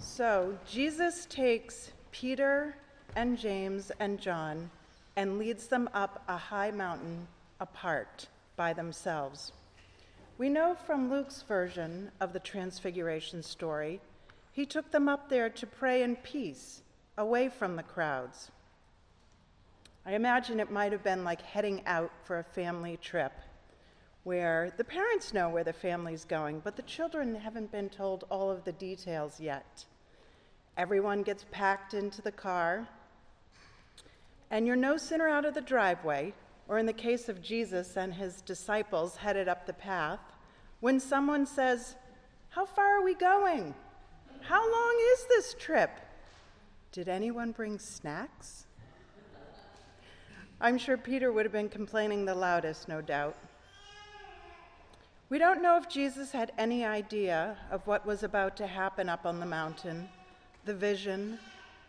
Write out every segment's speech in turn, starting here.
So Jesus takes Peter and James and John and leads them up a high mountain apart by themselves. We know from Luke's version of the Transfiguration story, he took them up there to pray in peace, away from the crowds. I imagine it might have been like heading out for a family trip where the parents know where the family's going, but the children haven't been told all of the details yet. Everyone gets packed into the car, and you're no sooner out of the driveway, or in the case of Jesus and his disciples headed up the path, when someone says, How far are we going? How long is this trip? Did anyone bring snacks? I'm sure Peter would have been complaining the loudest, no doubt. We don't know if Jesus had any idea of what was about to happen up on the mountain the vision,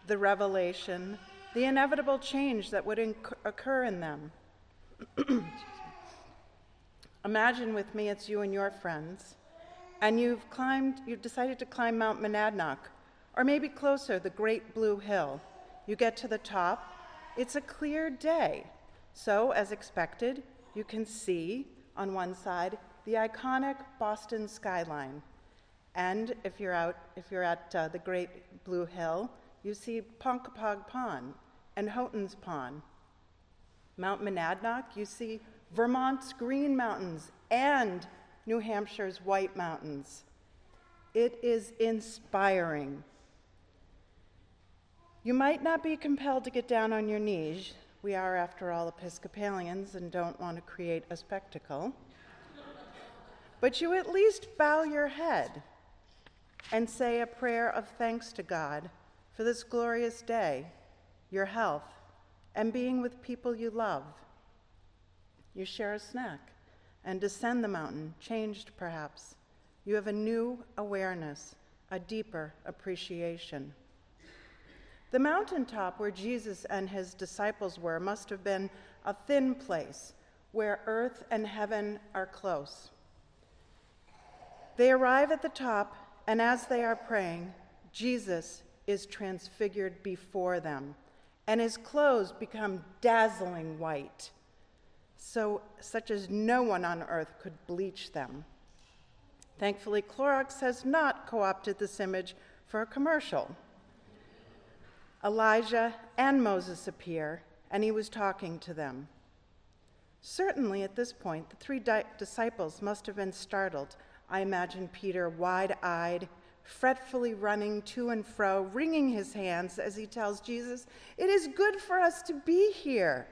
the revelation, the inevitable change that would inc- occur in them. Imagine with me it's you and your friends, and you've climbed, you've decided to climb Mount Monadnock, or maybe closer, the Great Blue Hill. You get to the top, it's a clear day. So, as expected, you can see on one side the iconic Boston skyline. And if you're out, if you're at uh, the Great Blue Hill, you see Ponkapoag Pond and Houghton's Pond. Mount Monadnock, you see Vermont's Green Mountains and New Hampshire's White Mountains. It is inspiring. You might not be compelled to get down on your knees. We are, after all, Episcopalians and don't want to create a spectacle. But you at least bow your head and say a prayer of thanks to God for this glorious day, your health, and being with people you love. You share a snack and descend the mountain, changed perhaps. You have a new awareness, a deeper appreciation. The mountaintop where Jesus and his disciples were must have been a thin place where earth and heaven are close. They arrive at the top and as they are praying, Jesus is transfigured before them, and his clothes become dazzling white, so such as no one on earth could bleach them. Thankfully, Clorox has not co opted this image for a commercial. Elijah and Moses appear, and he was talking to them. Certainly, at this point, the three di- disciples must have been startled I imagine Peter wide eyed, fretfully running to and fro, wringing his hands as he tells Jesus, It is good for us to be here.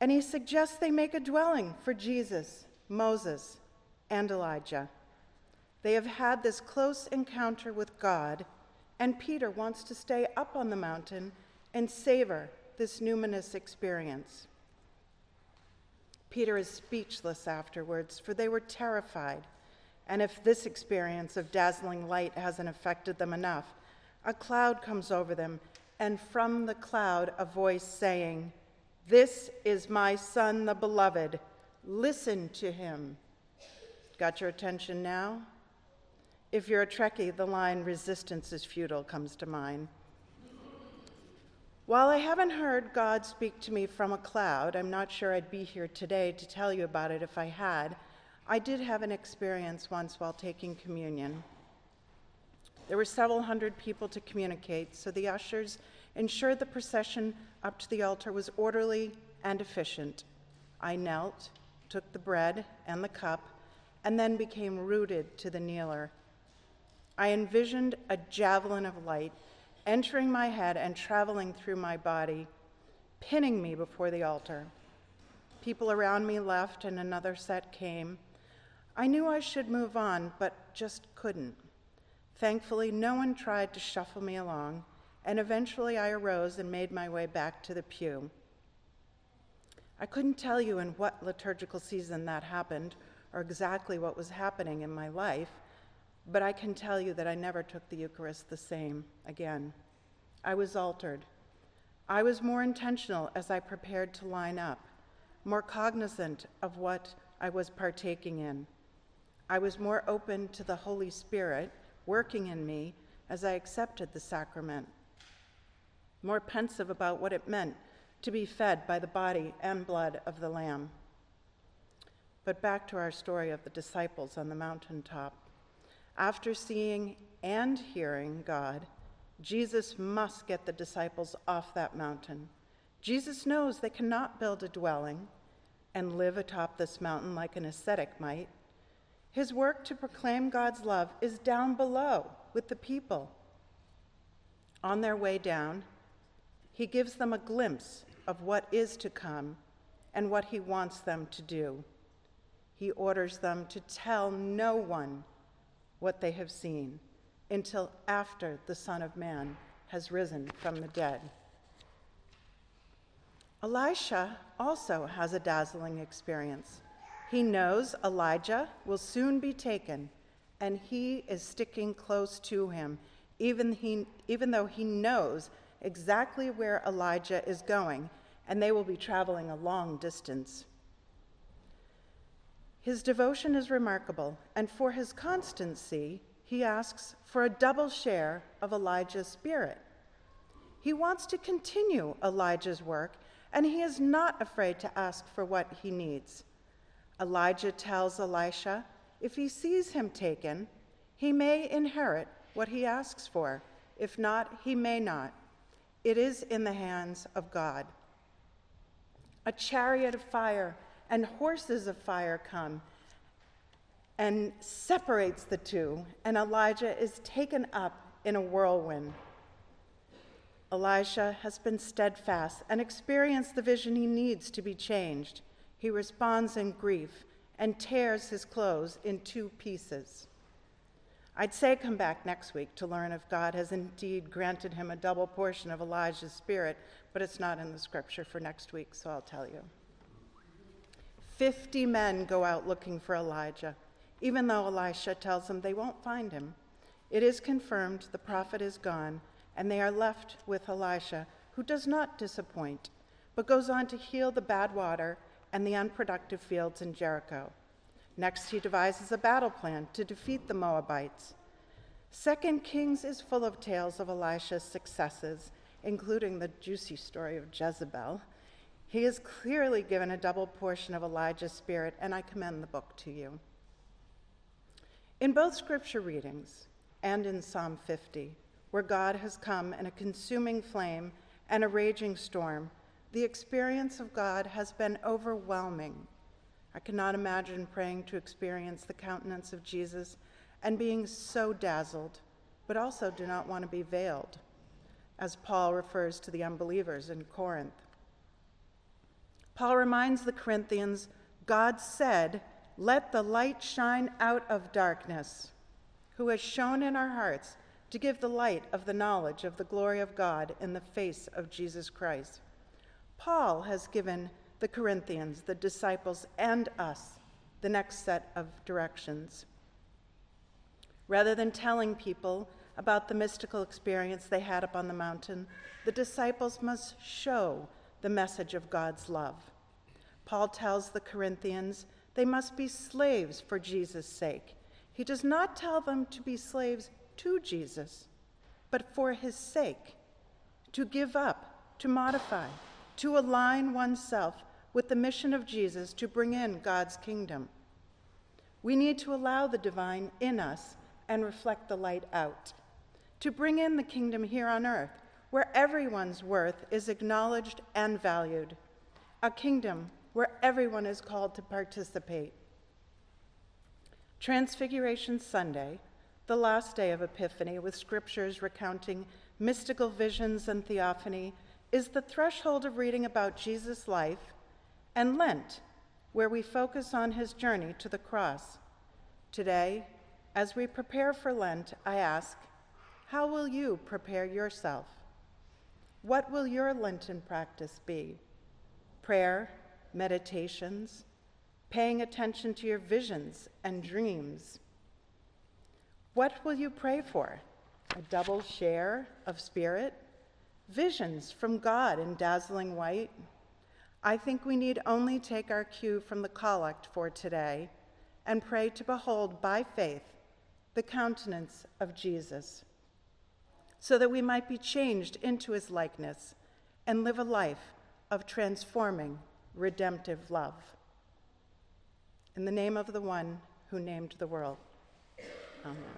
And he suggests they make a dwelling for Jesus, Moses, and Elijah. They have had this close encounter with God, and Peter wants to stay up on the mountain and savor this numinous experience. Peter is speechless afterwards, for they were terrified. And if this experience of dazzling light hasn't affected them enough, a cloud comes over them, and from the cloud, a voice saying, This is my son, the beloved. Listen to him. Got your attention now? If you're a Trekkie, the line resistance is futile comes to mind. While I haven't heard God speak to me from a cloud, I'm not sure I'd be here today to tell you about it if I had. I did have an experience once while taking communion. There were several hundred people to communicate, so the ushers ensured the procession up to the altar was orderly and efficient. I knelt, took the bread and the cup, and then became rooted to the kneeler. I envisioned a javelin of light entering my head and traveling through my body, pinning me before the altar. People around me left, and another set came. I knew I should move on, but just couldn't. Thankfully, no one tried to shuffle me along, and eventually I arose and made my way back to the pew. I couldn't tell you in what liturgical season that happened or exactly what was happening in my life, but I can tell you that I never took the Eucharist the same again. I was altered. I was more intentional as I prepared to line up, more cognizant of what I was partaking in. I was more open to the Holy Spirit working in me as I accepted the sacrament, more pensive about what it meant to be fed by the body and blood of the Lamb. But back to our story of the disciples on the mountaintop. After seeing and hearing God, Jesus must get the disciples off that mountain. Jesus knows they cannot build a dwelling and live atop this mountain like an ascetic might. His work to proclaim God's love is down below with the people. On their way down, he gives them a glimpse of what is to come and what he wants them to do. He orders them to tell no one what they have seen until after the Son of Man has risen from the dead. Elisha also has a dazzling experience. He knows Elijah will soon be taken, and he is sticking close to him, even, he, even though he knows exactly where Elijah is going, and they will be traveling a long distance. His devotion is remarkable, and for his constancy, he asks for a double share of Elijah's spirit. He wants to continue Elijah's work, and he is not afraid to ask for what he needs. Elijah tells Elisha if he sees him taken, he may inherit what he asks for. If not, he may not. It is in the hands of God. A chariot of fire and horses of fire come and separates the two, and Elijah is taken up in a whirlwind. Elisha has been steadfast and experienced the vision he needs to be changed. He responds in grief and tears his clothes in two pieces. I'd say come back next week to learn if God has indeed granted him a double portion of Elijah's spirit, but it's not in the scripture for next week, so I'll tell you. Fifty men go out looking for Elijah, even though Elisha tells them they won't find him. It is confirmed the prophet is gone, and they are left with Elisha, who does not disappoint, but goes on to heal the bad water and the unproductive fields in Jericho. Next, he devises a battle plan to defeat the Moabites. Second Kings is full of tales of Elisha's successes, including the juicy story of Jezebel. He is clearly given a double portion of Elijah's spirit, and I commend the book to you. In both scripture readings and in Psalm 50, where God has come in a consuming flame and a raging storm, the experience of God has been overwhelming. I cannot imagine praying to experience the countenance of Jesus and being so dazzled, but also do not want to be veiled, as Paul refers to the unbelievers in Corinth. Paul reminds the Corinthians God said, Let the light shine out of darkness, who has shone in our hearts to give the light of the knowledge of the glory of God in the face of Jesus Christ. Paul has given the Corinthians, the disciples, and us the next set of directions. Rather than telling people about the mystical experience they had up on the mountain, the disciples must show the message of God's love. Paul tells the Corinthians they must be slaves for Jesus' sake. He does not tell them to be slaves to Jesus, but for his sake, to give up, to modify, to align oneself with the mission of Jesus to bring in God's kingdom. We need to allow the divine in us and reflect the light out, to bring in the kingdom here on earth, where everyone's worth is acknowledged and valued, a kingdom where everyone is called to participate. Transfiguration Sunday, the last day of Epiphany, with scriptures recounting mystical visions and theophany, is the threshold of reading about Jesus' life and Lent, where we focus on his journey to the cross. Today, as we prepare for Lent, I ask, how will you prepare yourself? What will your Lenten practice be? Prayer, meditations, paying attention to your visions and dreams. What will you pray for? A double share of spirit? Visions from God in dazzling white? I think we need only take our cue from the collect for today and pray to behold by faith the countenance of Jesus. So that we might be changed into his likeness and live a life of transforming, redemptive love. In the name of the one who named the world. Amen.